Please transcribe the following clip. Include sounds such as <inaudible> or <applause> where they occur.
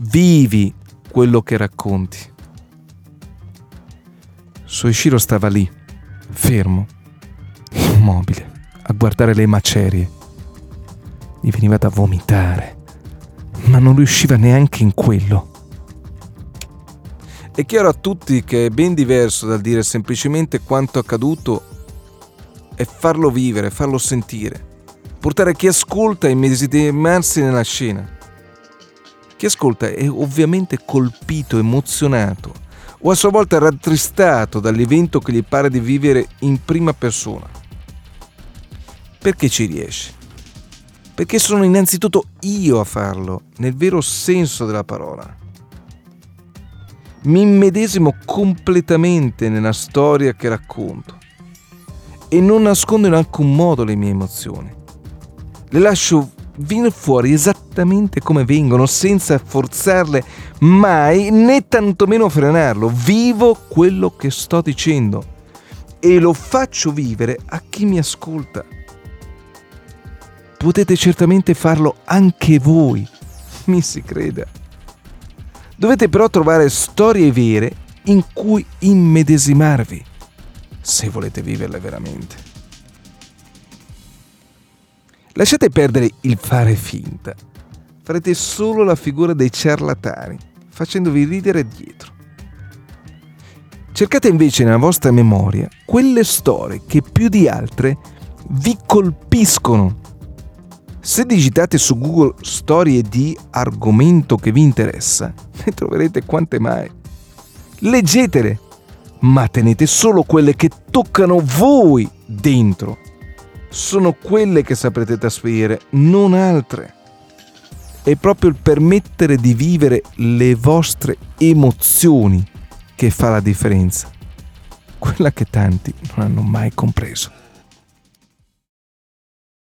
Vivi quello che racconti. Soichiro stava lì, fermo, immobile, a guardare le macerie. Gli veniva da vomitare, ma non riusciva neanche in quello. È chiaro a tutti che è ben diverso dal dire semplicemente quanto accaduto e farlo vivere, farlo sentire, portare chi ascolta a immedesimarsi nella scena. Chi ascolta è ovviamente colpito, emozionato o a sua volta rattristato dall'evento che gli pare di vivere in prima persona. Perché ci riesce? Perché sono innanzitutto io a farlo, nel vero senso della parola mi immedesimo completamente nella storia che racconto e non nascondo in alcun modo le mie emozioni. Le lascio venire fuori esattamente come vengono, senza forzarle mai né tantomeno frenarlo. Vivo quello che sto dicendo e lo faccio vivere a chi mi ascolta. Potete certamente farlo anche voi, <laughs> mi si creda. Dovete però trovare storie vere in cui immedesimarvi, se volete viverle veramente. Lasciate perdere il fare finta. Farete solo la figura dei ciarlatani, facendovi ridere dietro. Cercate invece nella vostra memoria quelle storie che più di altre vi colpiscono se digitate su Google storie di argomento che vi interessa, <laughs> ne troverete quante mai. Leggetele, ma tenete solo quelle che toccano voi dentro. Sono quelle che saprete trasferire, non altre. È proprio il permettere di vivere le vostre emozioni che fa la differenza. Quella che tanti non hanno mai compreso.